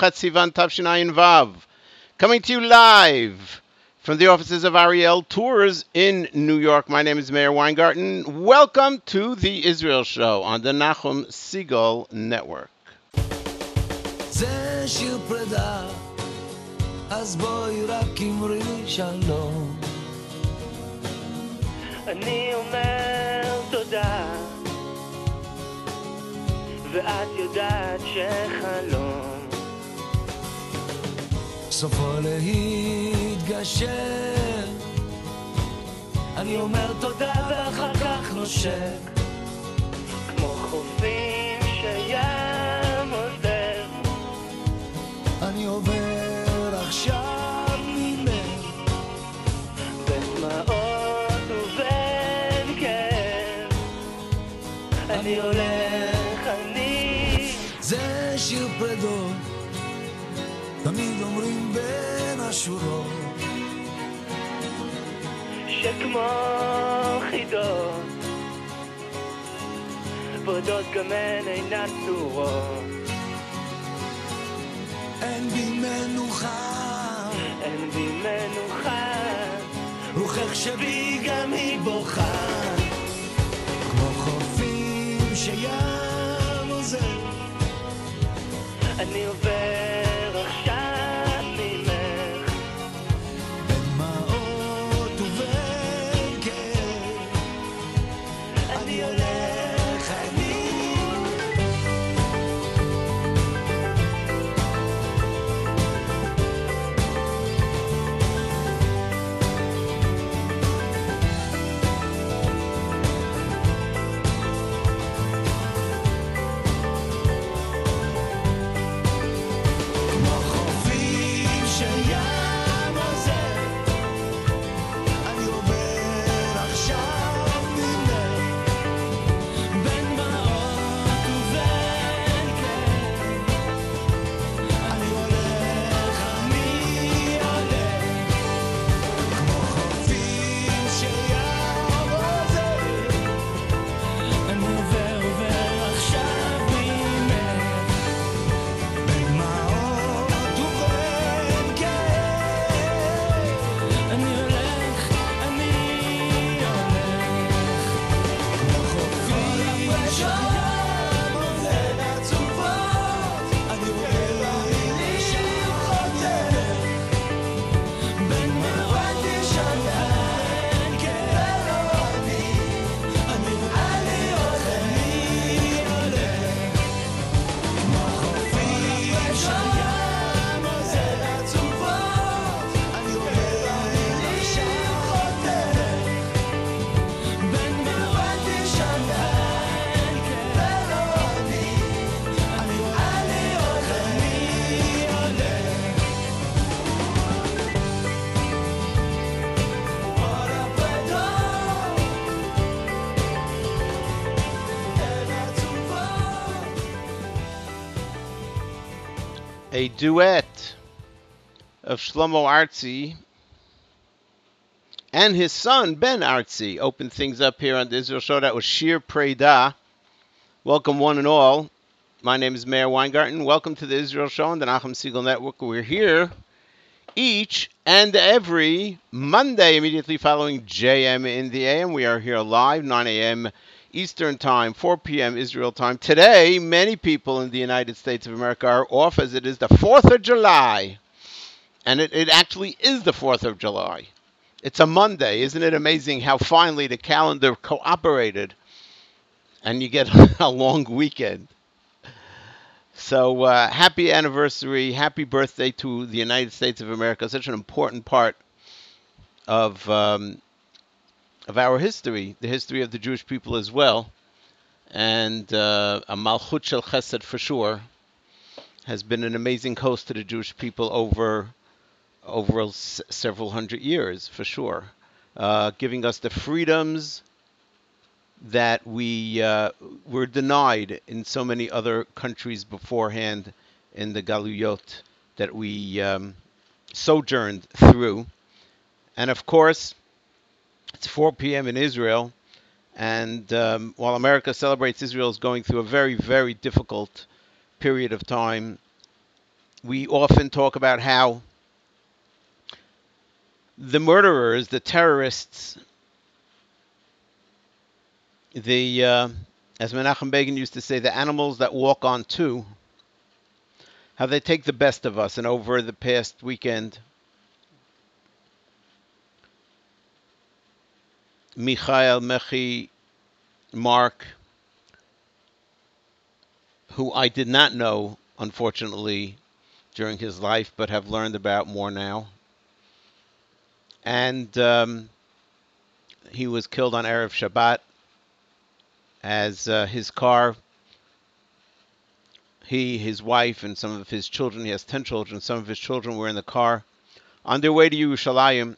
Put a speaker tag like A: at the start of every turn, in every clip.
A: Chetzivan Tavshinayin Vav, coming to you live from the offices of Ariel Tours in New York. My name is Meir Weingarten. Welcome to the Israel Show on the Nachum Segal Network.
B: ואת יודעת שחלום
C: סופו להתגשר. אני אומר תודה ואחר כך נושק.
B: כמו חופים שים עוזר,
C: אני עובר עכשיו ממך.
B: בדמעות ובין כאב. אני הולך,
C: השורות.
B: שכמו חידות, ורדות גם הן אינן צורות.
C: אין בי מנוחה,
B: אין בי מנוחה,
C: רוחך שבי גם היא בוכה. כמו חופים שים עוזר.
B: אני עובר
A: A duet of Shlomo Artzi and his son Ben Artzi opened things up here on the Israel Show. That was Shir Preda. Welcome, one and all. My name is Meir Weingarten. Welcome to the Israel Show on the Nachum Segal Network. We're here each and every Monday, immediately following JM in the AM. We are here live, 9 a.m. Eastern Time, 4 p.m. Israel time. Today, many people in the United States of America are off as it is the 4th of July. And it, it actually is the 4th of July. It's a Monday. Isn't it amazing how finally the calendar cooperated and you get a long weekend? So uh, happy anniversary, happy birthday to the United States of America, such an important part of um, of our history, the history of the Jewish people as well, and uh, a Malchut Shel Chesed for sure has been an amazing host to the Jewish people over over s- several hundred years for sure, uh, giving us the freedoms that we uh, were denied in so many other countries beforehand in the Galuyot that we um, sojourned through. And of course, it's 4 p.m. in Israel. And um, while America celebrates, Israel is going through a very, very difficult period of time we often talk about how the murderers, the terrorists, the uh, as Menachem Begin used to say, the animals that walk on two, how they take the best of us. And over the past weekend, Michael, Mechi, Mark, who I did not know, unfortunately, during his life, but have learned about more now. And um, he was killed on Erev Shabbat as uh, his car, he, his wife, and some of his children, he has 10 children, some of his children were in the car on their way to Yerushalayim,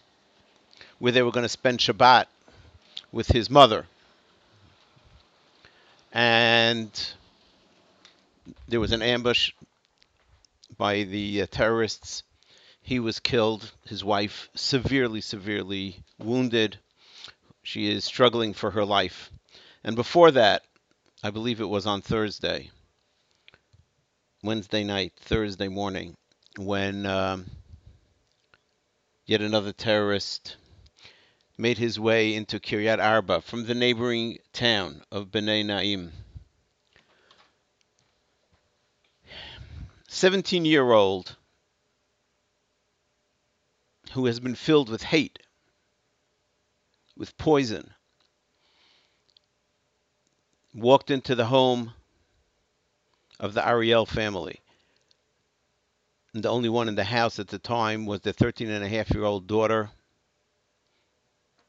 A: where they were going to spend Shabbat with his mother. And there was an ambush by the uh, terrorists. He was killed, his wife severely, severely wounded. She is struggling for her life. And before that, I believe it was on Thursday, Wednesday night, Thursday morning, when um, yet another terrorist made his way into Kiryat Arba from the neighboring town of Bnei Naim. 17 year old who has been filled with hate, with poison, walked into the home of the Ariel family. And the only one in the house at the time was the 13 and a half year old daughter.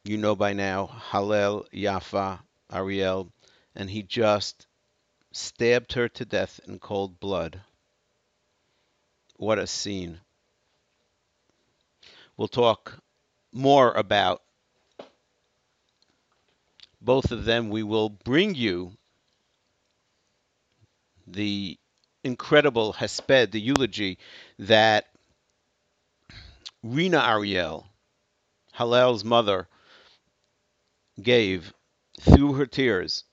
A: You know by now, Hallel Yafa Ariel. And he just stabbed her to death in cold blood. What a scene. We'll talk more about both of them. We will bring you the incredible hesped, the eulogy that Rena Ariel, Hallel's mother, gave through her tears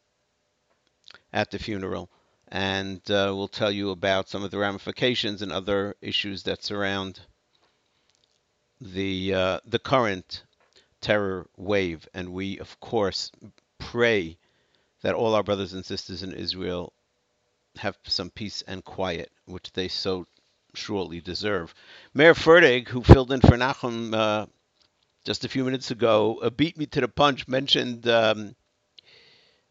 A: at the funeral. And uh, we'll tell you about some of the ramifications and other issues that surround the uh, the current terror wave. And we, of course, pray that all our brothers and sisters in Israel have some peace and quiet, which they so surely deserve. Meir Fertig, who filled in for Nachum uh, just a few minutes ago, uh, beat me to the punch, mentioned um,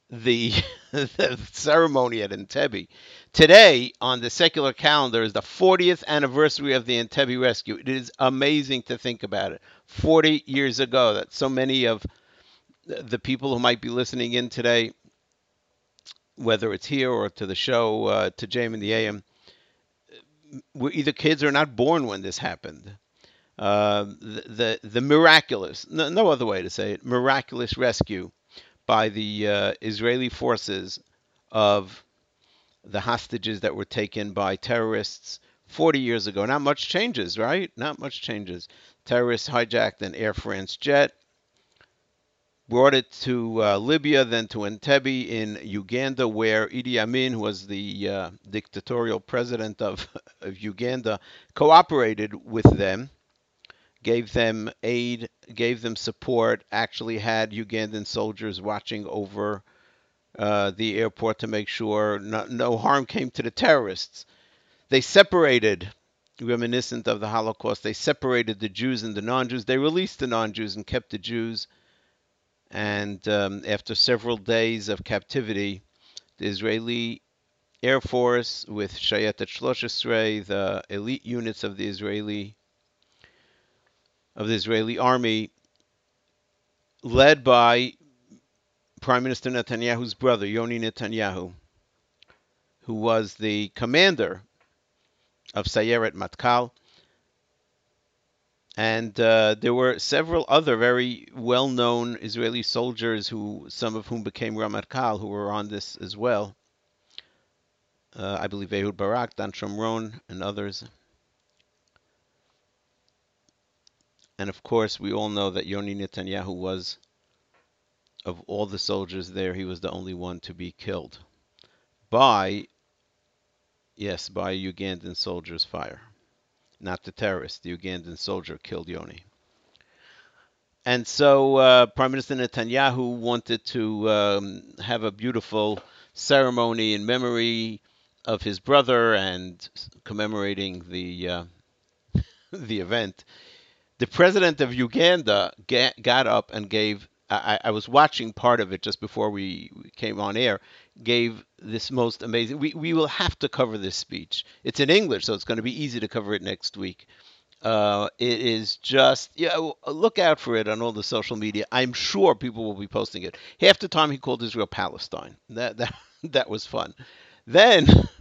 A: the, the, ceremony at Entebbe. Today, on the secular calendar, is the 40th anniversary of the Entebbe rescue. It is amazing to think about it. 40 years ago, that so many of the people who might be listening in today whether it's here or to the show, uh, to JM in the AM, were either kids or not born when this happened. Uh, the, the, the miraculous, no, no, other way to say it, miraculous rescue by the uh, Israeli forces of the hostages that were taken by terrorists 40 years ago. Not much changes, right? Not much changes. Terrorists hijacked an Air France jet brought it to uh, Libya, then to Entebbe in Uganda, where Idi Amin, who was the uh, dictatorial president of, of Uganda, cooperated with them, gave them aid, gave them support, actually had Ugandan soldiers watching over uh, the airport to make sure no, no harm came to the terrorists. They separated reminiscent of the Holocaust. They separated the Jews and the non Jews. They released the non Jews and kept the Jews. And um, after several days of captivity, the Israeli Air Force with Shayetet Shlosh the elite units of the Israeli of the Israeli army, led by Prime Minister Netanyahu's brother, Yoni Netanyahu, who was the commander of Sayeret Matkal, and uh, there were several other very well-known Israeli soldiers who, some of whom became Ramatkal, who were on this as well. Uh, I believe Ehud Barak, Dan Shomron, and others. And of course, we all know that Yoni Netanyahu was, of all the soldiers there, he was the only one to be killed by, yes, by Ugandan soldiers' fire. not the terrorist. The Ugandan soldier killed Yoni. And so uh, Prime Minister Netanyahu wanted to um, have a beautiful ceremony in memory of his brother and commemorating the uh, the event. The president of Uganda ga- got up and gave. I, I was watching part of it just before we we came on air. Gave this most amazing. We we will have to cover this speech. It's in English, so it's going to be easy to cover it next week. Uh, it is just yeah. Look out for it on all the social media. I'm sure people will be posting it. Half the time he called Israel Palestine. That that that was fun. Then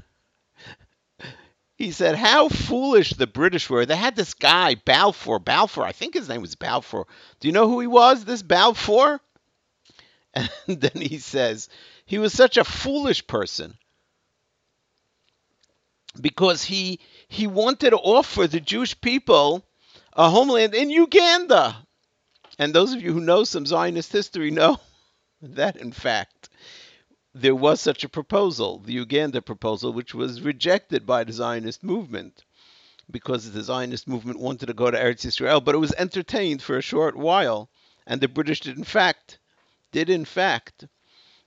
A: he said how foolish the British were. They had this guy Balfour. Balfour. I think his name was Balfour. Do you know who he was? This Balfour. And then he says he was such a foolish person because he he wanted to offer the Jewish people a homeland in Uganda. And those of you who know some Zionist history know that in fact there was such a proposal, the Uganda proposal, which was rejected by the Zionist movement because the Zionist movement wanted to go to Eretz Israel, but it was entertained for a short while, and the British did in fact did in fact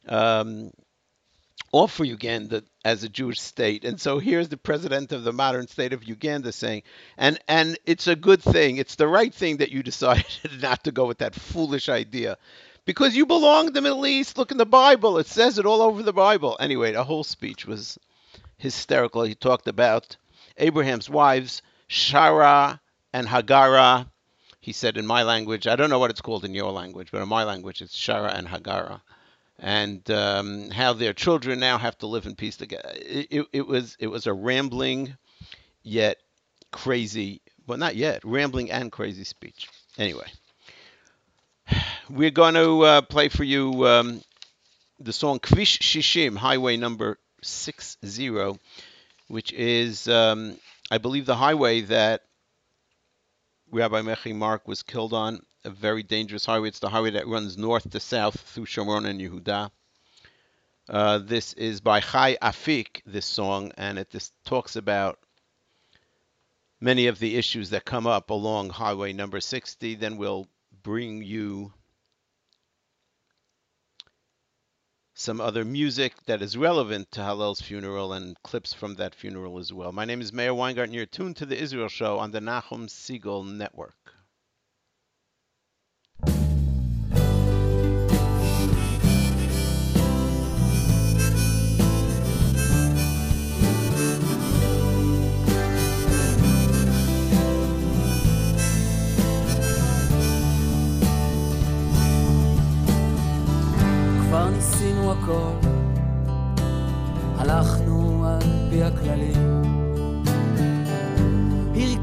A: um, offer Uganda as a Jewish state. And so here's the president of the modern state of Uganda saying, and and it's a good thing, it's the right thing that you decided not to go with that foolish idea. Because you belong to the Middle East. Look in the Bible. It says it all over the Bible. Anyway, the whole speech was hysterical. He talked about Abraham's wives, Shara and Hagara. He said in my language, I don't know what it's called in your language, but in my language it's Shara and Hagara and um, how their children now have to live in peace together. It, it, it was it was a rambling, yet crazy, well not yet rambling and crazy speech. Anyway, we're going to uh, play for you um, the song Kvish Shishim, Highway Number Six Zero, which is um, I believe the highway that Rabbi Mechi Mark was killed on a very dangerous highway. It's the highway that runs north to south through Shomron and Yehuda. Uh, this is by Chai Afik, this song, and it just talks about many of the issues that come up along Highway number 60. Then we'll bring you some other music that is relevant to Hallel's funeral and clips from that funeral as well. My name is Meir Weingarten. You're tuned to the Israel Show on the Nachum Segal Network.
C: הכל, הלכנו על פי הכללים.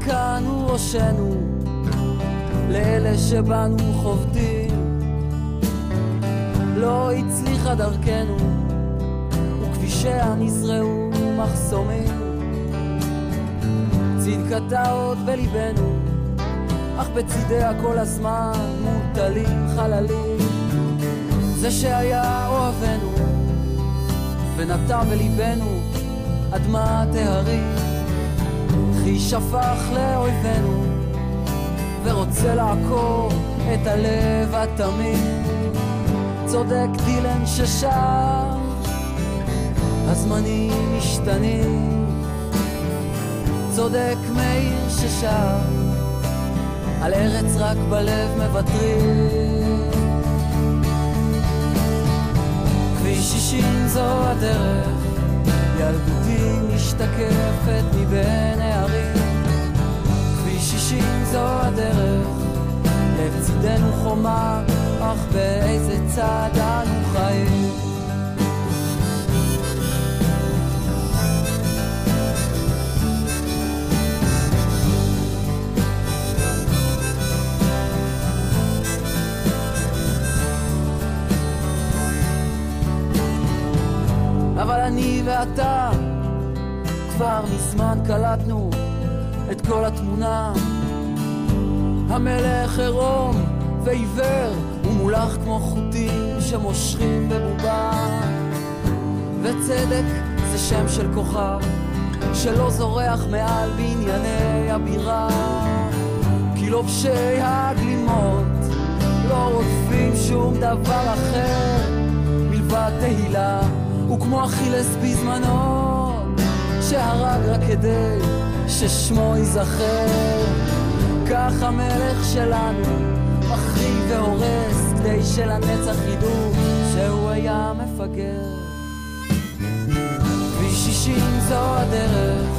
C: הרכנו ראשנו לאלה שבנו חובטים. לא הצליחה דרכנו, וכבישיה נזרעו מחסומים. צדקתה עוד בליבנו, אך בצידיה כל הזמן מוטלים חללים. זה שהיה אוהבנו, ונטע בליבנו אדמת ההרים, כי שפך לאויבינו, ורוצה לעקור את הלב התמים. צודק דילן ששר, הזמנים משתנים. צודק מאיר ששר, על ארץ רק בלב מוותרים. כביש שישים זו הדרך, ילדותי משתקפת מבין הערים. כביש שישים זו הדרך, לצידנו חומה, אך באיזה צד אנו חיים. אני ואתה כבר מזמן קלטנו את כל התמונה. המלך עירום ועיוור ומולך כמו חוטים שמושכים בבובה. וצדק זה שם של כוכב שלא זורח מעל בנייני הבירה.
D: לובשי הגלימות לא רודפים שום דבר אחר מלבד תהילה וכמו אכילס בזמנו שהרג רק כדי ששמו ייזכר. כך המלך שלנו מחריב והורס כדי שלנצח ידעו שהוא היה מפגר. כביש 60 זו הדרך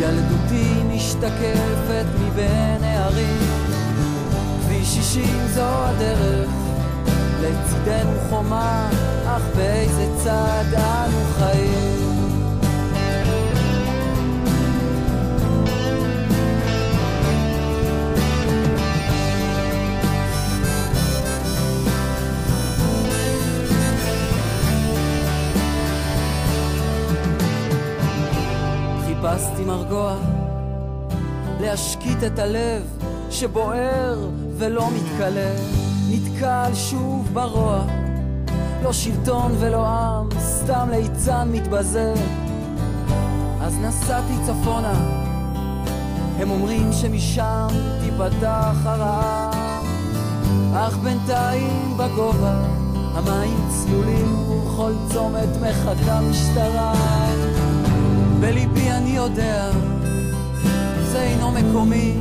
D: ילדותי משתקפת מבין הערים. כביש 60 זו הדרך לצידנו חומה אך באיזה צד אנו חיים. חיפשתי מרגוע להשקיט את הלב שבוער ולא מתכלה נתקל שוב ברוע. לא שלטון ולא עם סתם ליצן מתבזה אז נסעתי צפונה. הם אומרים שמשם תיפתח הרעה. אך בינתיים בגובה המים צלולים ובכל צומת מחכה משטרה. בליבי אני יודע, זה אינו מקומי,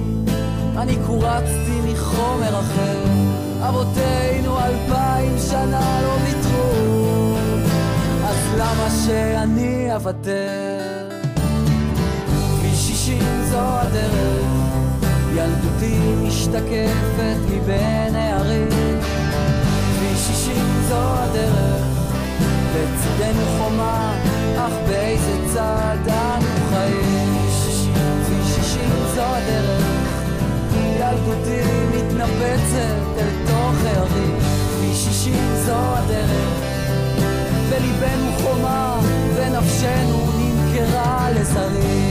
D: אני קורצתי מחומר אחר. אבותינו אלפיים שנה לא ויתרו, אז למה שאני אוותר? כביש שישים זו הדרך, ילדותי משתקפת מבין הערים. כביש שישים זו הדרך, לצידנו חומה, אך באיזה צד אנו חיים? כביש שישים זו הדרך, ילדותי מתנפצת אל לא משישים זו הדרך. וליבנו חומה ונפשנו נמכרה לזרים.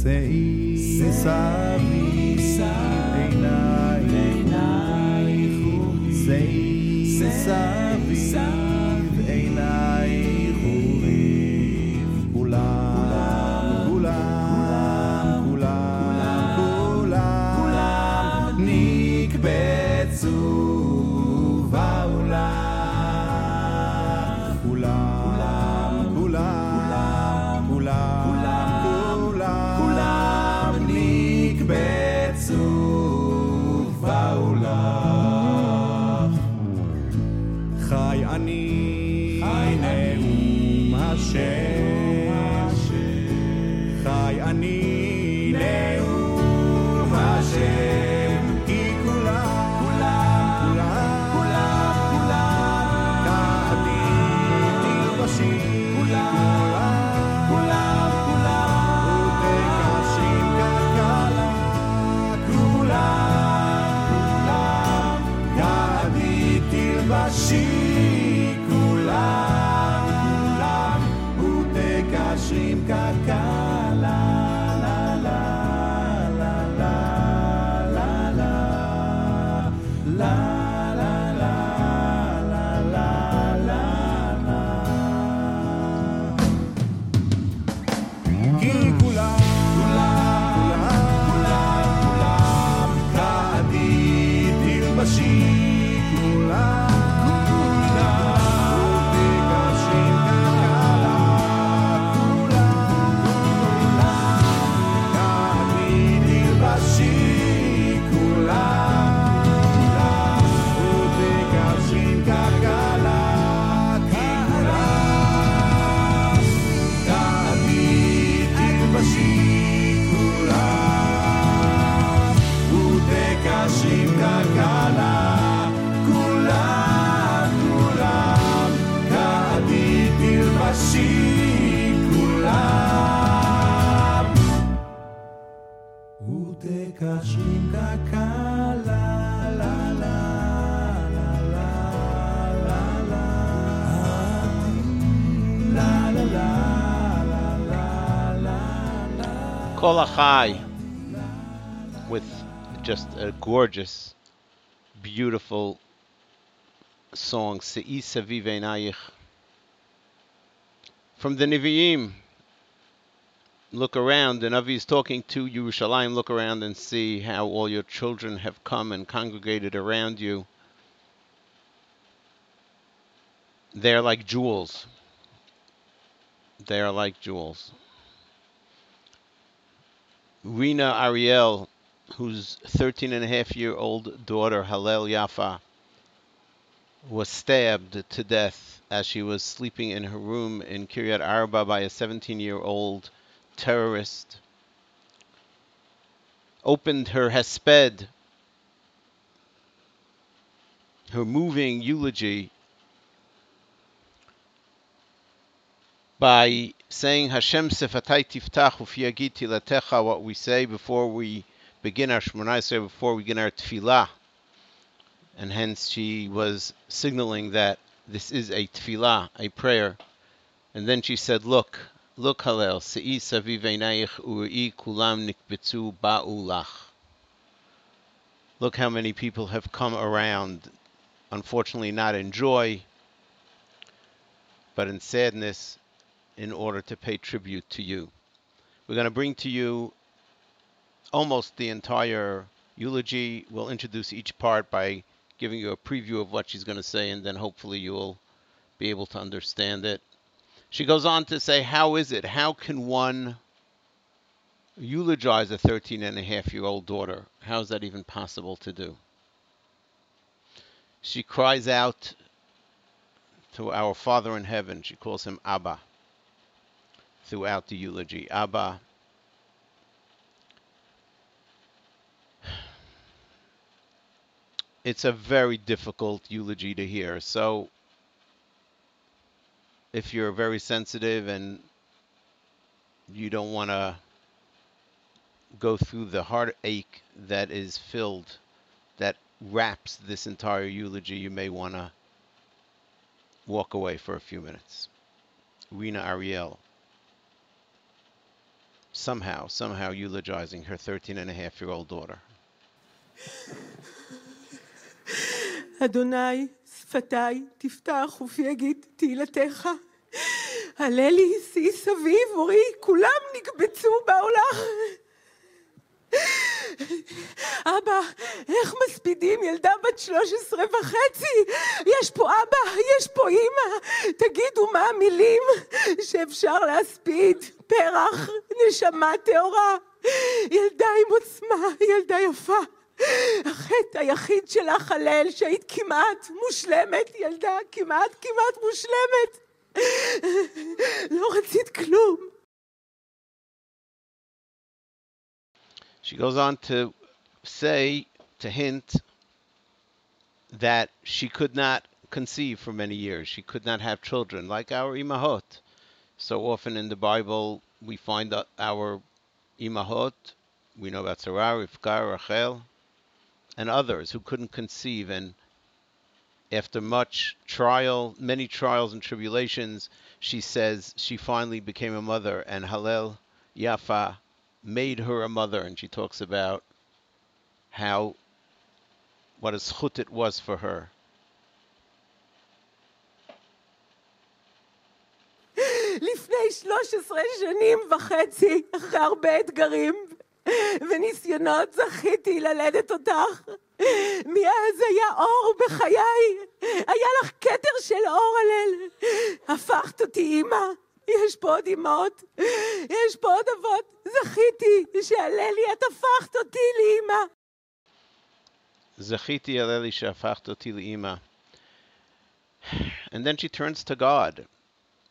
E: שאי סביב עינייך שאי סביב
A: Kol with just a gorgeous, beautiful song, Se'i Saviv From the Nevi'im, look around, and Avi is talking to Yerushalayim, look around and see how all your children have come and congregated around you. They're like jewels. They are like jewels. Rena Ariel, whose 13 and a half year old daughter, Hallel Yafa, was stabbed to death as she was sleeping in her room in Kiryat Arba by a 17 year old terrorist, opened her hesped, her moving eulogy, by saying Hashem Sefatai Tiftach Ufi Yagid Tilatecha, what we say before we begin our Shmoneh Esrei, before we begin our Tefillah. And hence she was signaling that this is a Tefillah, a prayer. And then she said, Look, look Hallel, Se'i Uri Kulam Nikbetzu Ba'ulach. Look how many people have come around, unfortunately not in joy, but in sadness, in order to pay tribute to you. We're going to bring to you almost the entire eulogy. We'll introduce each part by giving you a preview of what she's going to say, and then hopefully you'll be able to understand it. She goes on to say, How is it? How can one eulogize a 13 and a half year old daughter? How is that even possible to do? She cries out to our Father in heaven. She calls him Abba throughout the eulogy. Abba. It's a very difficult eulogy to hear. So, if you're very sensitive and you don't want to go through the heartache that is filled, that wraps this entire eulogy, you may want to walk away for a few minutes. Rena Ariel. Somehow, somehow eulogizing her 13 and a half year old daughter.
F: אדוני, שפתיי, תפתח ופי יגיד תהילתך. הללי, שיא סביב, אורי, כולם נקבצו בעולם. אבא, איך מספידים ילדה בת 13 וחצי? יש פה אבא, יש פה אימא. תגידו מה המילים שאפשר להספיד. פרח, נשמה טהורה. ילדה עם עוצמה, ילדה יפה. החטא היחיד שלך, הלל, שהיית כמעט מושלמת, ילדה, כמעט כמעט מושלמת. לא רצית כלום.
A: She goes on to say, to hint, that she could not conceive for many years. She could not have children, like our imahot. So often in the Bible, we find our imahot, we know about Sarah, Rivka, Rachel, and others who couldn't conceive. And after much trial, many trials and tribulations, she says she finally became a mother, and Hallel Yafa made her a mother. And she talks about how what a zchut it was for her.
F: לפני 13 שנים וחצי, אחרי הרבה אתגרים וניסיונות, זכיתי ללדת אותך. מאז היה אור בחיי, היה לך כתר של אור הלל. הפכת אותי אימא. יש פה עוד אמהות, יש פה עוד אבות. זכיתי שהללי, את הפכת אותי לאימא.
A: Zechiti aleli shafachti li'ima. And then she turns to God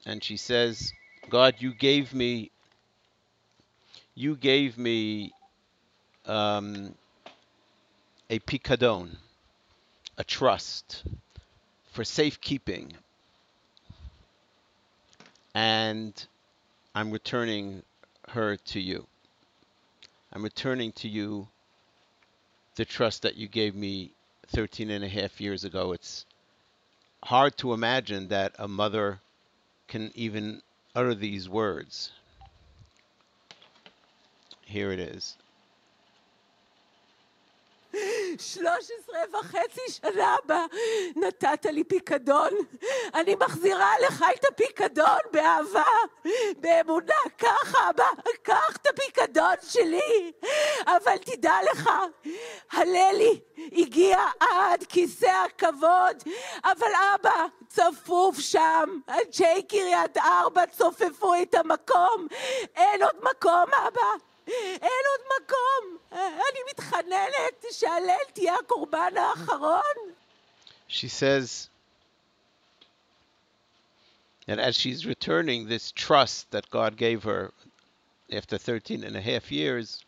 A: and she says, God, you gave me, you gave me um, a picadon, a trust for safekeeping. And I'm returning her to you. I'm returning to you the trust that you gave me 13 and a half years ago. It's hard to imagine that a mother can even utter these words. Here it is.
F: 13 וחצי שנה בה נתת לי פיקדון. אני מחזירה לך את הפיקדון באהבה, באמונה. קח, אבא, קח את הפיקדון שלי. אבל תדע לך, הללי הגיע עד כיסא הכבוד. אבל אבא, צפוף שם. אנשי קריית ארבע צופפו את המקום. אין עוד מקום, אבא. אין עוד מקום. אני מתחננת שהלל תהיה הקורבן האחרון.
A: She says that as she's returning this trust that God gave her after 13 and a half years,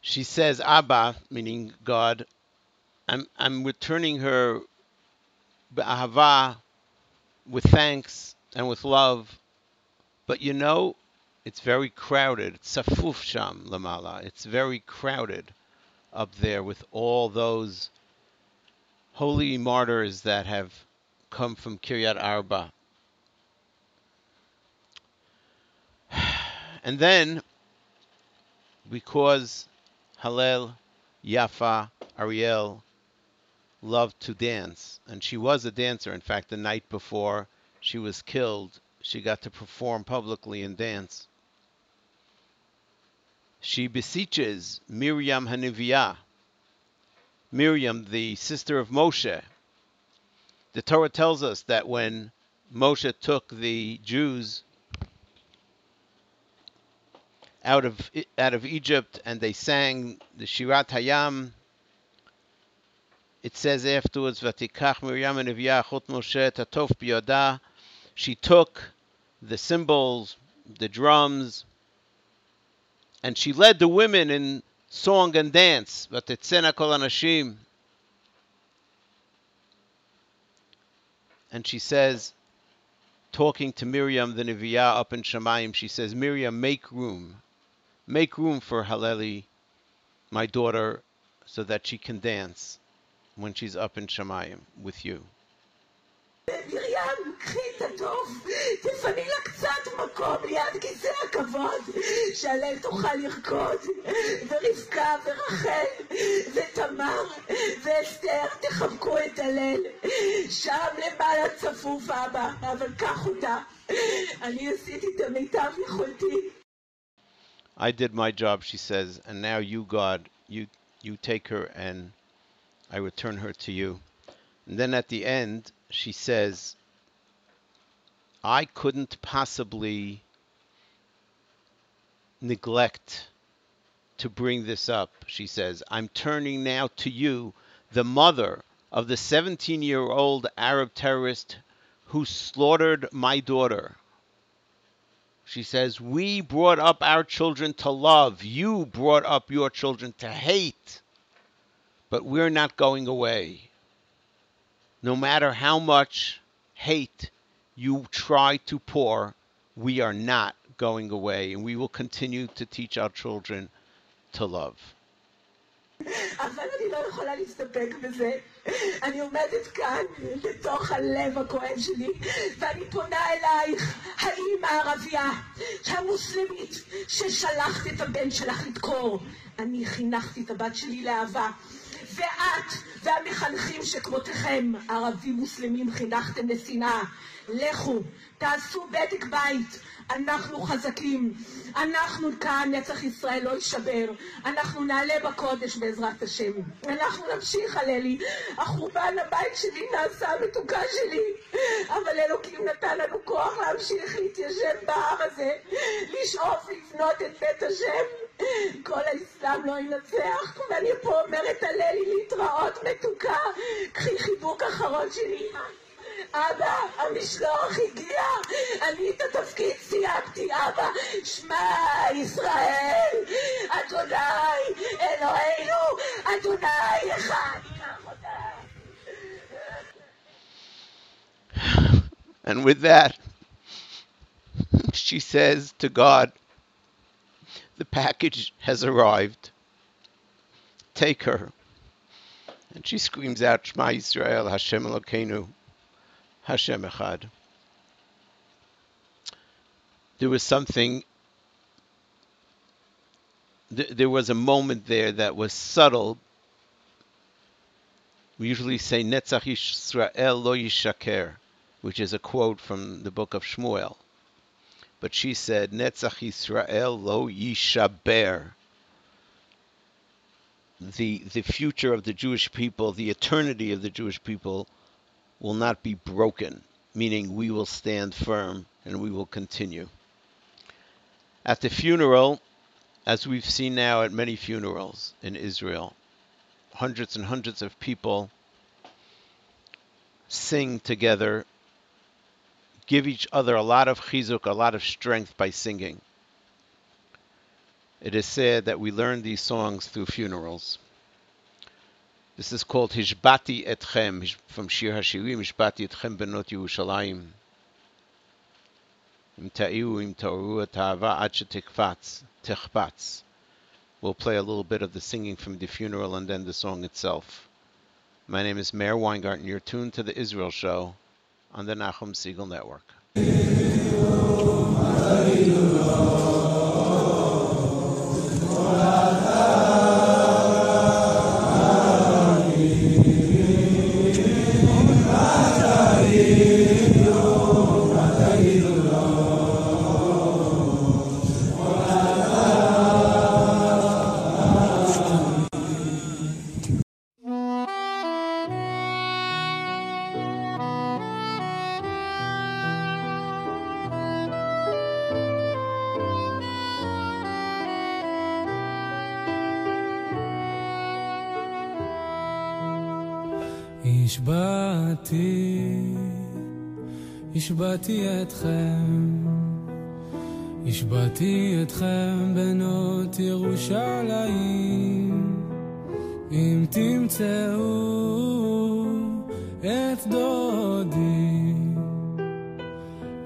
A: she says, Abba, meaning God, I'm, I'm returning her ba'ahava, with thanks and with love. But you know, it's very crowded. Safuf sham lamala. It's very crowded up there with all those holy martyrs that have come from Kiryat Arba. And then, because Hallel, Yafa, Ariel loved to dance, and she was a dancer. In fact, the night before she was killed, she got to perform publicly and dance. She beseeches Miriam Haniviyah, Miriam, the sister of Moshe. The Torah tells us that when Moshe took the Jews out of out of Egypt and they sang the Shirat Hayam, it says afterwards, "Vatikach Miriam Haniviyah chut Moshe tatof biyodah." She took the cymbals, the drums, and she led the women in song and dance. Vatitzena kol anashim. And she says, talking to Miriam the Neviah up in Shemayim, she says, Miriam, make room. Make room for Haleli, my daughter, so that she can dance when she's up in Shemayim with you.
F: מרים, מרים, קחי את התוף, תפני לה קצת מקום ליד כיסא הכבוד, שעליהם תוכל לרקוד. ורבקה ורחל ותמר ואסתר תחבקו את הלל. שם למעלה צפוף אבא, אבל קח אותה. אני עשיתי את המיטב יכולתי.
A: I did my job, she says, and now you, God, you you take her and I return her to you. And then at the end, she says, I couldn't possibly neglect to bring this up. She says, I'm turning now to you, the mother of the 17 year old Arab terrorist who slaughtered my daughter. She says, We brought up our children to love. You brought up your children to hate. But we're not going away No matter how much hate you try to pour, we are not going away. And we will continue to teach our children to love.
F: אבל אני לא יכולה להסתפק בזה. אני עומדת כאן, בתוך הלב הכואב שלי, ואני פונה אלייך, האימא הערבייה, המוסלמית, ששלחת את הבן שלך לדקור. אני חינכתי את הבת שלי לאהבה. ואת והמחנכים שכמותכם, ערבים מוסלמים, חינכתם לשנאה. לכו, תעשו בדק בית. אנחנו חזקים. אנחנו כאן, נצח ישראל לא יישבר. אנחנו נעלה בקודש בעזרת השם. אנחנו נמשיך, הללי. החורבן הבית שלי נעשה המתוקה שלי. אבל אלוקים נתן לנו כוח להמשיך להתיישב בהר הזה, לשאוף לבנות את בית השם. כל האסלאם לא ינצח, ואני פה אומרת הללי להתראות מתוקה. קחי חיבוק אחרון שלי. אבא, המשלוח הגיע, אני את התפקיד סיימתי, אבא. שמע ישראל, אדוני אלוהינו, אדוני אחד.
A: And with that, she says to God, the package has arrived. Take her. And she screams out, Shema Yisrael, Hashem Elokeinu, Hashem Echad. There was something, th- there was a moment there that was subtle. We usually say, Netzach Yisrael lo yishaker, which is a quote from the book of Shmuel. But she said, Netzach Yisrael lo yishaber. The, the future of the Jewish people, the eternity of the Jewish people, will not be broken, meaning we will stand firm and we will continue. At the funeral, as we've seen now at many funerals in Israel, hundreds and hundreds of people sing together, give each other a lot of chizuk, a lot of strength by singing. It is said that we learn these songs through funerals. This is called Hishbati Etchem from Shir Hashirim, Hishbati Etchem Benot Yerushalayim. Im ta'iu im ta'uru ta'ava shetikfatz. We'll play a little bit of the singing from the funeral and then the song itself. My name is Meir Weingarten. You're tuned to the Israel Show on the Nachum Segal Network.
C: ירושלים, אם תמצאו את דודי,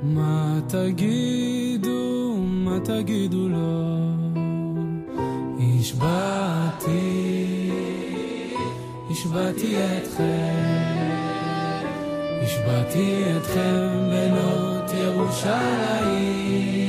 C: מה תגידו, מה תגידו לו, השבעתי השבעתי אתכם,
G: השבעתי אתכם בנות ירושלים,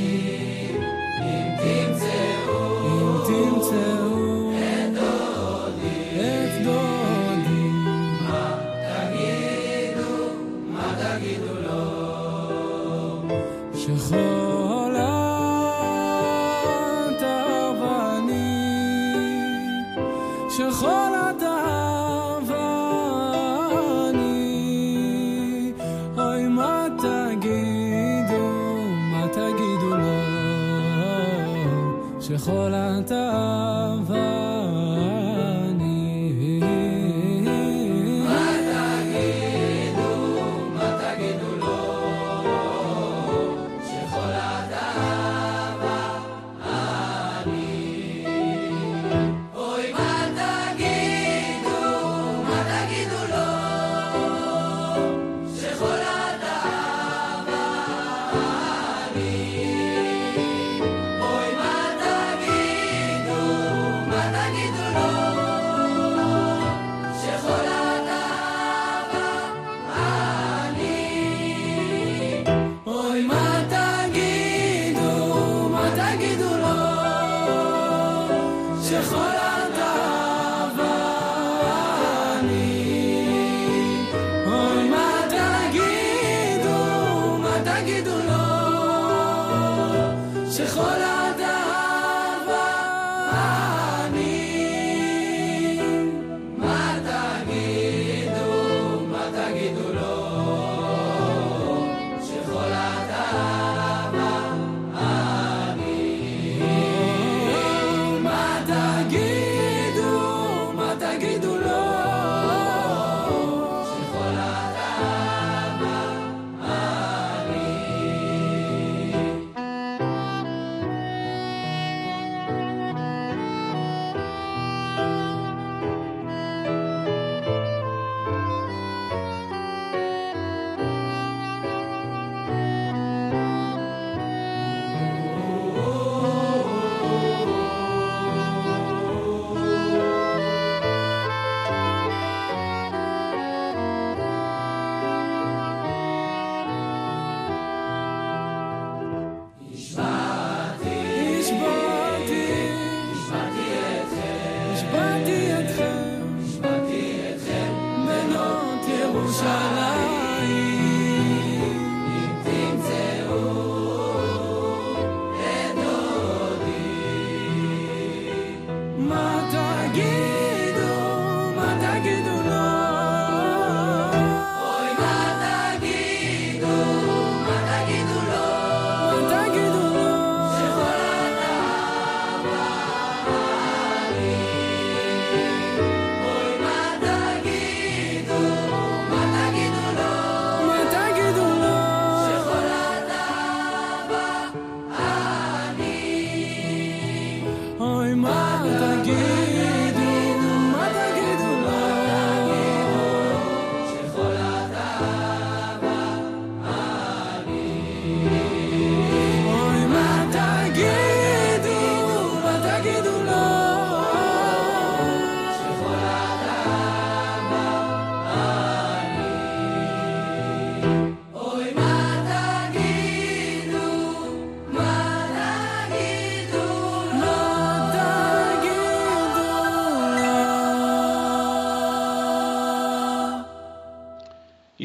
G: תגידו לו, שכל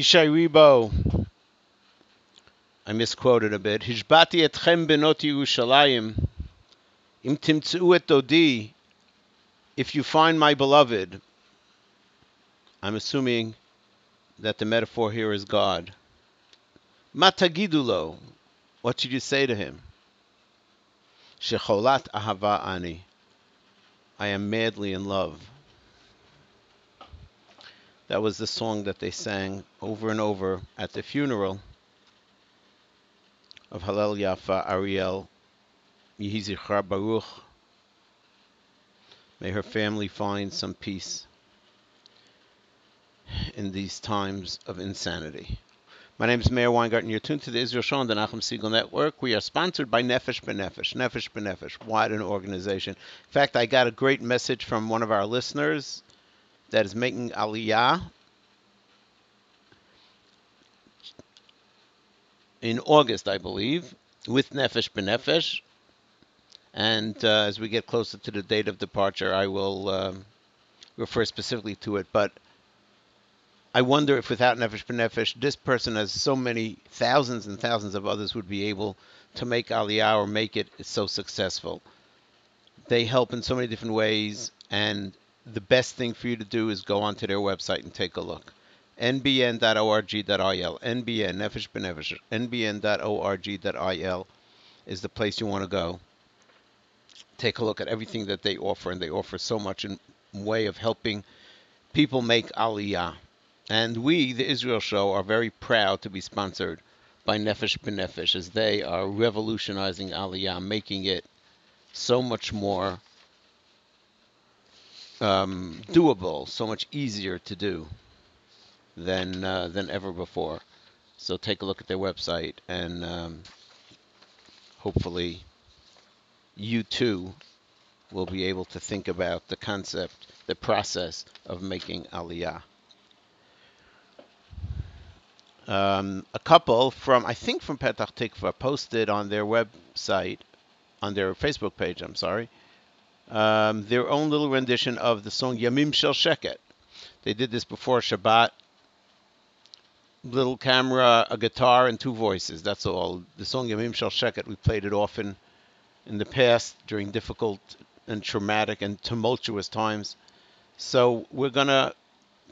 A: Yishai Rebo. I misquoted a bit. Hishbati etchem benot Yerushalayim. Im timtzu et dodi. If you find my beloved. I'm assuming that the metaphor here is God. Matagidulo. What should you say to him? Shecholat ahava ani. I am madly in love. That was the song that they sang over and over at the funeral of Hallel Yafa Ariel Yehi Zichar Baruch. May her family find some peace in these times of insanity. My name is Meir Weingarten. You're tuned to the Israel Show on the Nachum Segal Network. We are sponsored by Nefesh B'Nefesh. Nefesh B'Nefesh. What an organization. In fact, I got a great message from one of our listeners that is making Aliyah in August, I believe, with Nefesh B'Nefesh. And uh, as we get closer to the date of departure, I will um, refer specifically to it. But I wonder if without Nefesh B'Nefesh, this person, as so many thousands and thousands of others, would be able to make Aliyah or make it so successful. They help in so many different ways, and the best thing for you to do is go onto their website and take a look. nbn.org.il, nbn, Nefesh B'Nefesh, nbn.org.il is the place you want to go. Take a look at everything that they offer, and they offer so much in way of helping people make Aliyah. And we, the Israel Show, are very proud to be sponsored by Nefesh B'Nefesh as they are revolutionizing Aliyah, making it so much more um, doable, so much easier to do than uh, than ever before. So take a look at their website, and um, hopefully, you too will be able to think about the concept, the process of making Aliyah. Um, a couple from, I think from Petach Tikva, posted on their website, on their Facebook page, I'm sorry, um, their own little rendition of the song Yamim Shel Sheket. They did this before Shabbat. Little camera, a guitar, and two voices. That's all. The song Yamim Shel Sheket, we played it often in the past during difficult and traumatic and tumultuous times. So we're going to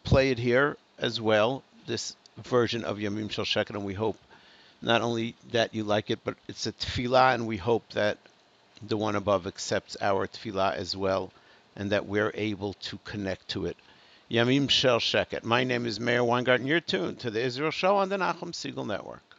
A: play it here as well, this version of Yamim Shel Sheket, and we hope not only that you like it, but it's a tefillah, and we hope that the one above accepts our tefillah as well, and that we're able to connect to it. Yamim Shel Sheket. My name is Meir Weingarten. You're tuned to the Israel Show on the Nachum Segal Network.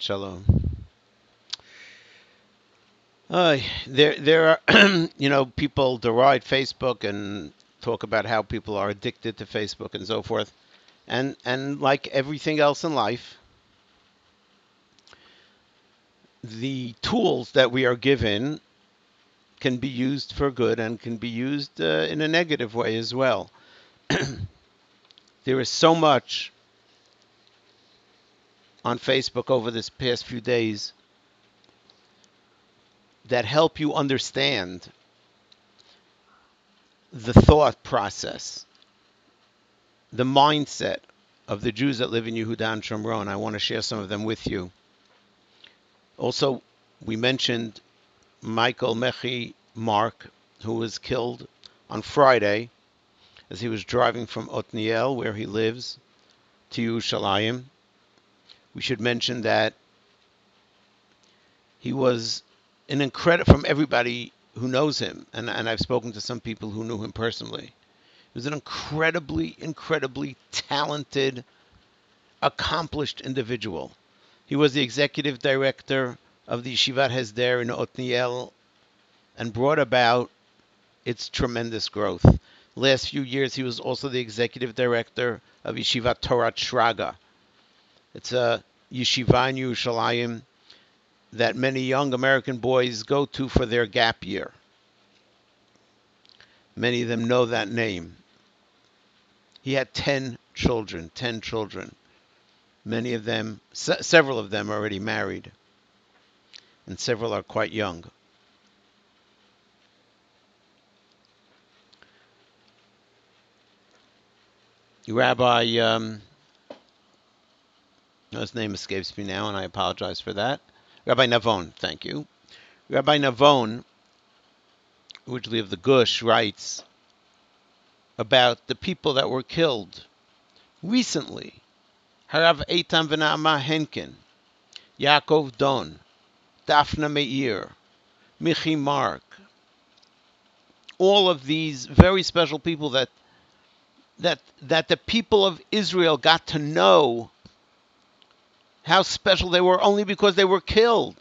A: Shabbat Shalom. Uh, there, there are, you know, people deride Facebook and talk about how people are addicted to Facebook and so forth, and and like everything else in life, the tools that we are given can be used for good and can be used uh, in a negative way as well. there is so much on Facebook over this past few days that help you understand the thought process, the mindset of the Jews that live in Yehuda and Shomron. I want to share some of them with you. Also, we mentioned Michael Mechi Mark, who was killed on Friday as he was driving from Otniel, where he lives, to Yerushalayim. We should mention that he was an incredible, from everybody who knows him, and, and I've spoken to some people who knew him personally. He was an incredibly, incredibly talented, accomplished individual. He was the executive director of the Yeshivat Hesder in Otniel and brought about its tremendous growth. Last few years, he was also the executive director of Yeshiva Torah Shraga. It's a yeshiva in Yerushalayim that many young American boys go to for their gap year. Many of them know that name. He had 10 children, 10 children. Many of them, se- several of them already married, and several are quite young. Rabbi, um, his name escapes me now, and I apologize for that. Rabbi Navon, thank you. Rabbi Navon, originally of the Gush, writes about the people that were killed recently. Harav Eitan Venama Henkin, Yaakov Don, Daphna Meir, Michi Mark. All of these very special people that that that the people of Israel got to know how special they were only because they were killed.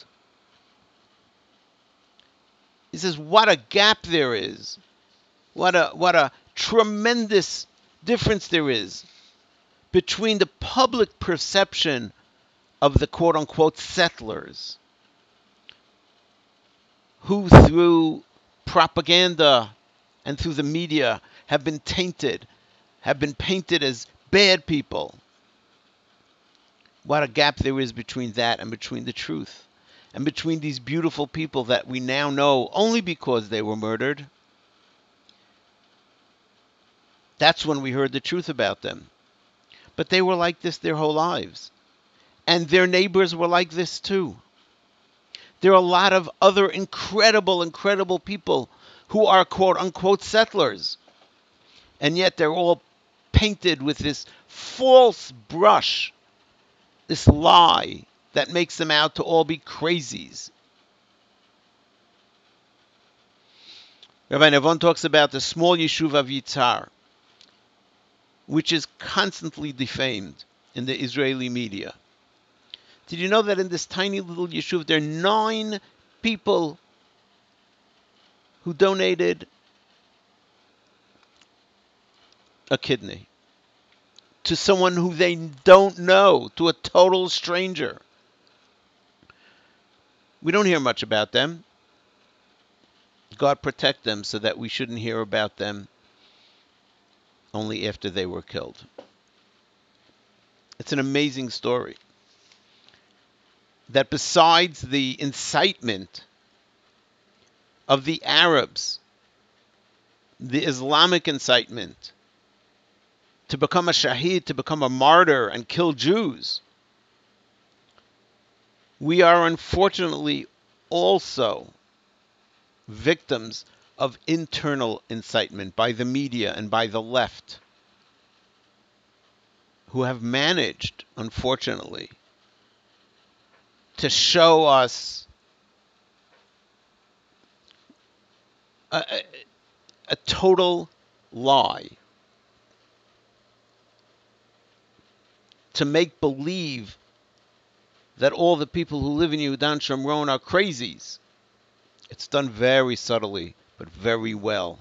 A: He says, what a gap there is. What a what a tremendous difference there is between the public perception of the quote unquote settlers who through propaganda and through the media have been tainted, have been painted as bad people. What a gap there is between that and between the truth. And between these beautiful people that we now know only because they were murdered. That's when we heard the truth about them. But they were like this their whole lives. And their neighbors were like this too. There are a lot of other incredible, incredible people who are quote unquote settlers. And yet they're all painted with this false brush, this lie that makes them out to all be crazies. Rabbi Navon talks about the small yeshuv of Yitzhar, which is constantly defamed in the Israeli media. Did you know that in this tiny little yeshuv there are nine people who donated a kidney to someone who they don't know, to a total stranger? We don't hear much about them. God protect them so that we shouldn't hear about them only after they were killed. It's an amazing story. That besides the incitement of the Arabs, the Islamic incitement to become a shaheed, to become a martyr and kill Jews, we are unfortunately also victims of internal incitement by the media and by the left, who have managed, unfortunately, to show us a, a, a total lie. To make believe that all the people who live in Yudan Shomron are crazies. It's done very subtly, but very well,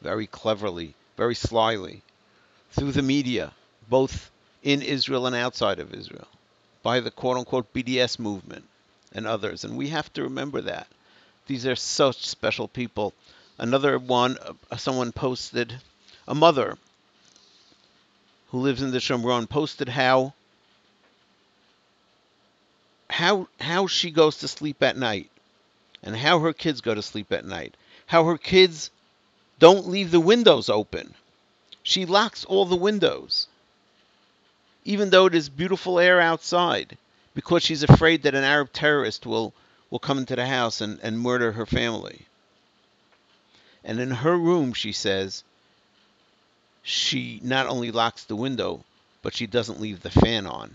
A: very cleverly, very slyly, through the media, both in Israel and outside of Israel, by the quote unquote BDS movement and others. And we have to remember that. These are such special people. Another one, uh, someone posted, a mother who lives in the Shomron posted how how how she goes to sleep at night and how her kids go to sleep at night. How her kids don't leave the windows open. She locks all the windows. Even though it is beautiful air outside, because she's afraid that an Arab terrorist will, will come into the house and, and murder her family. And in her room, she says, she not only locks the window, but she doesn't leave the fan on.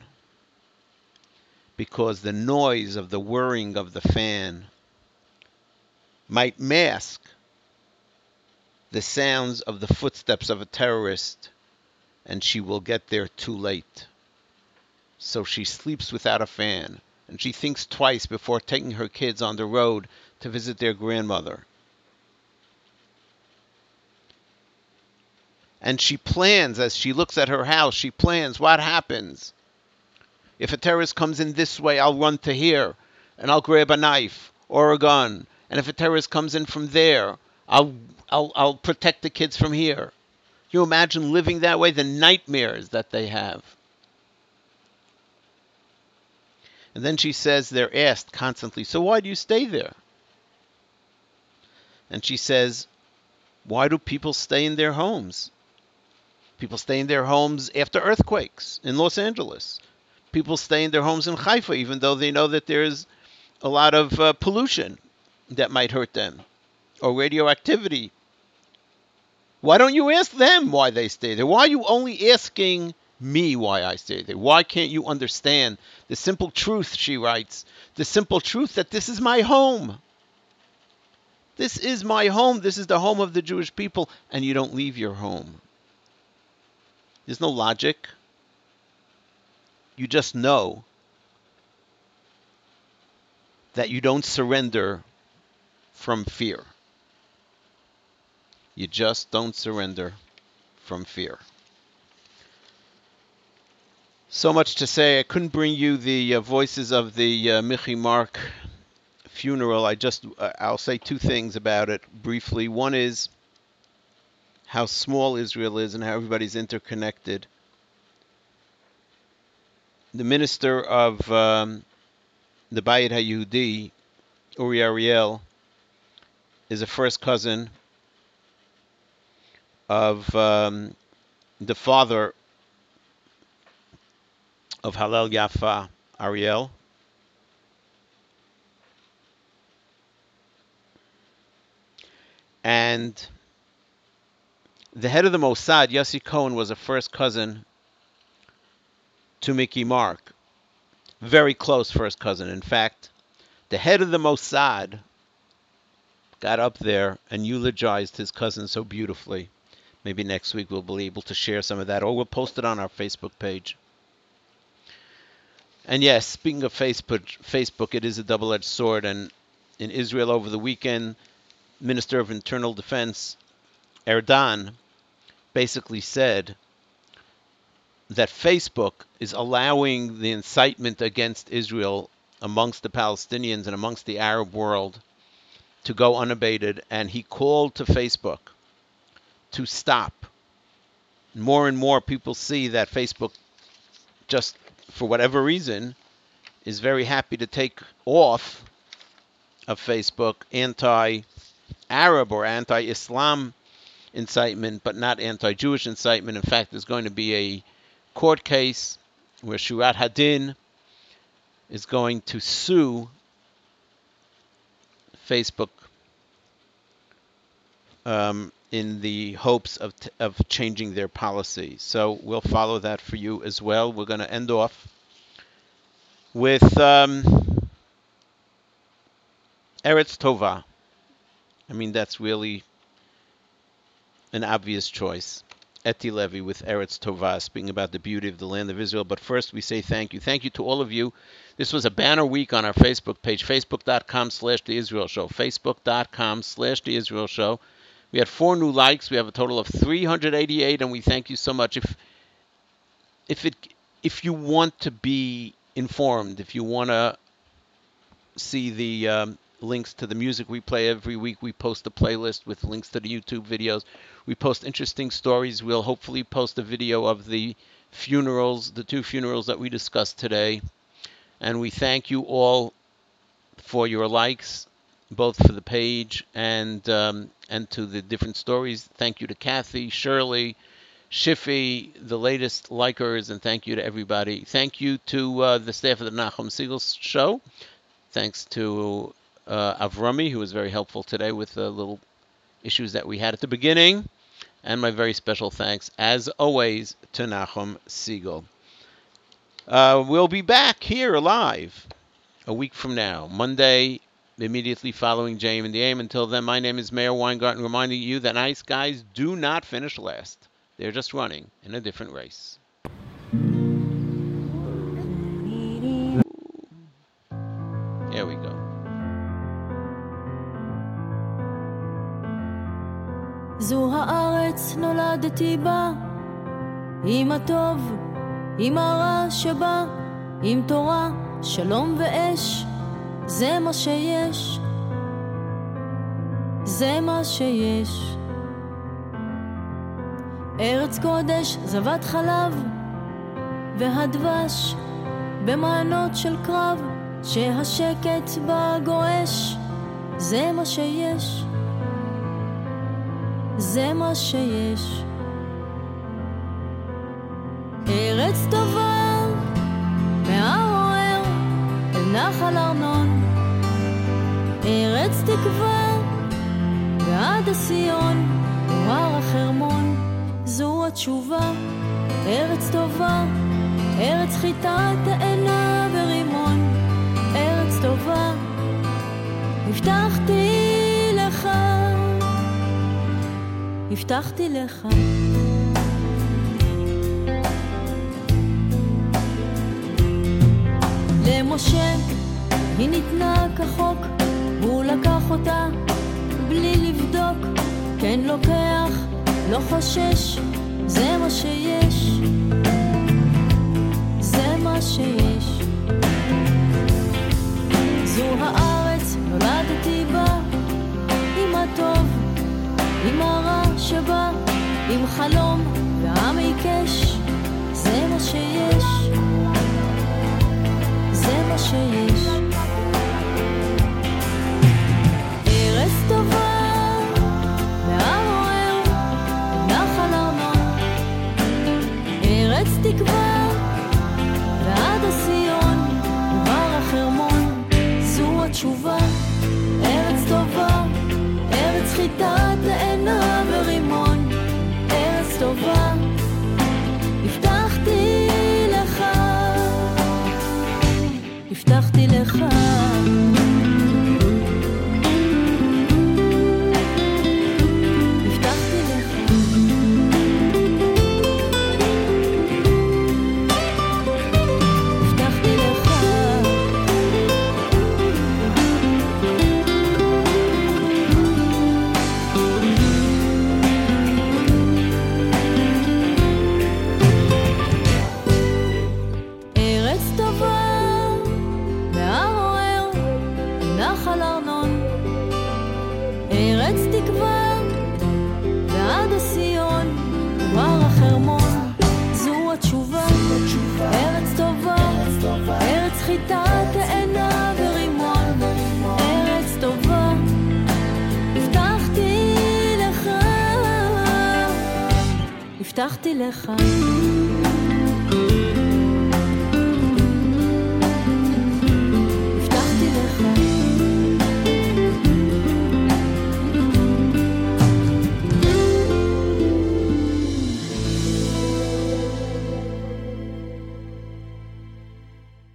A: Because the noise of the whirring of the fan might mask the sounds of the footsteps of a terrorist, and she will get there too late. So she sleeps without a fan, and she thinks twice before taking her kids on the road to visit their grandmother. And she plans as she looks at her house, she plans what happens. If a terrorist comes in this way, I'll run to here and I'll grab a knife or a gun. And if a terrorist comes in from there, I'll I'll I'll protect the kids from here. You imagine living that way? The nightmares that they have. And then she says they're asked constantly, So why do you stay there? And she says, Why do people stay in their homes? People stay in their homes after earthquakes in Los Angeles. People stay in their homes in Haifa, even though they know that there's a lot of uh, pollution that might hurt them or radioactivity. Why don't you ask them why they stay there? Why are you only asking me why I stay there? Why can't you understand the simple truth, she writes, the simple truth that this is my home? This is my home. This is the home of the Jewish people, and you don't leave your home. There's no logic. You just know that you don't surrender from fear. You just don't surrender from fear. So much to say. I couldn't bring you the uh, voices of the uh, Michi Mark funeral. I just uh, I'll say two things about it briefly. One is how small Israel is and how everybody's interconnected. The minister of um, the Bayit HaYehudi, Uri Ariel, is a first cousin of um, the father of Hallel Yafa, Ariel. And the head of the Mossad, Yossi Cohen, was a first cousin to Mickey Mark. Very close first cousin. In fact, the head of the Mossad got up there and eulogized his cousin so beautifully. Maybe next week we'll be able to share some of that, or we'll post it on our Facebook page. And yes, speaking of Facebook, Facebook, it is a double-edged sword. And in Israel over the weekend, Minister of Internal Defense Erdan basically said that Facebook is allowing the incitement against Israel amongst the Palestinians and amongst the Arab world to go unabated, and he called to Facebook to stop. More and more people see that Facebook, just for whatever reason, is very happy to take off of Facebook anti Arab or anti Islam incitement, but not anti Jewish incitement. In fact, there's going to be a court case where Shurat Hadin is going to sue Facebook um, in the hopes of, t- of changing their policy. So we'll follow that for you as well. We're going to end off with um, Eretz Tova. I mean, that's really an obvious choice. Eti Levi with Eretz Tova, speaking about the beauty of the land of Israel. But first, we say thank you. Thank you to all of you. This was a banner week on our Facebook page, facebook.com slash The Israel Show. Facebook.com slash The Israel Show. We had four new likes. We have a total of 388, and we thank you so much. If if it if you want to be informed, if you want to see the um, links to the music we play every week, we post a playlist with links to the YouTube videos. We post interesting stories. We'll hopefully post a video of the funerals, the two funerals that we discussed today. And we thank you all for your likes, both for the page and um, and to the different stories. Thank you to Kathy, Shirley, Shiffy, the latest likers, and thank you to everybody. Thank you to uh, the staff of the Nachum Segal Show. Thanks to uh, Avrami, who was very helpful today with the little issues that we had at the beginning. And my very special thanks, as always, to Nachum Segal. Uh, we'll be back here live a week from now, Monday, immediately following JM in the AM. Until then, my name is Meir Weingarten, reminding you that nice guys do not finish last. They're just running in a different race.
H: נולדתי בה, עם הטוב, עם הרע שבה, עם תורה, שלום ואש, זה מה שיש. זה מה שיש. ארץ קודש, זבת חלב, והדבש במענות של קרב, שהשקט בה גועש, זה מה שיש. זה מה שיש. ארץ טובה, מהעורר אל נחל ארנון, ארץ תקווה ועד הסיון, הר החרמון, זו התשובה, ארץ טובה, ארץ חיטה תאנה ורימון, ארץ טובה, הבטחתי הבטחתי לך. למשה היא ניתנה כחוק, והוא לקח אותה בלי לבדוק, כן לוקח, לא חושש, זה מה שיש, זה מה שיש. זו הארץ, נולדתי בה, עם הטוב, עם הרע שבא, עם חלום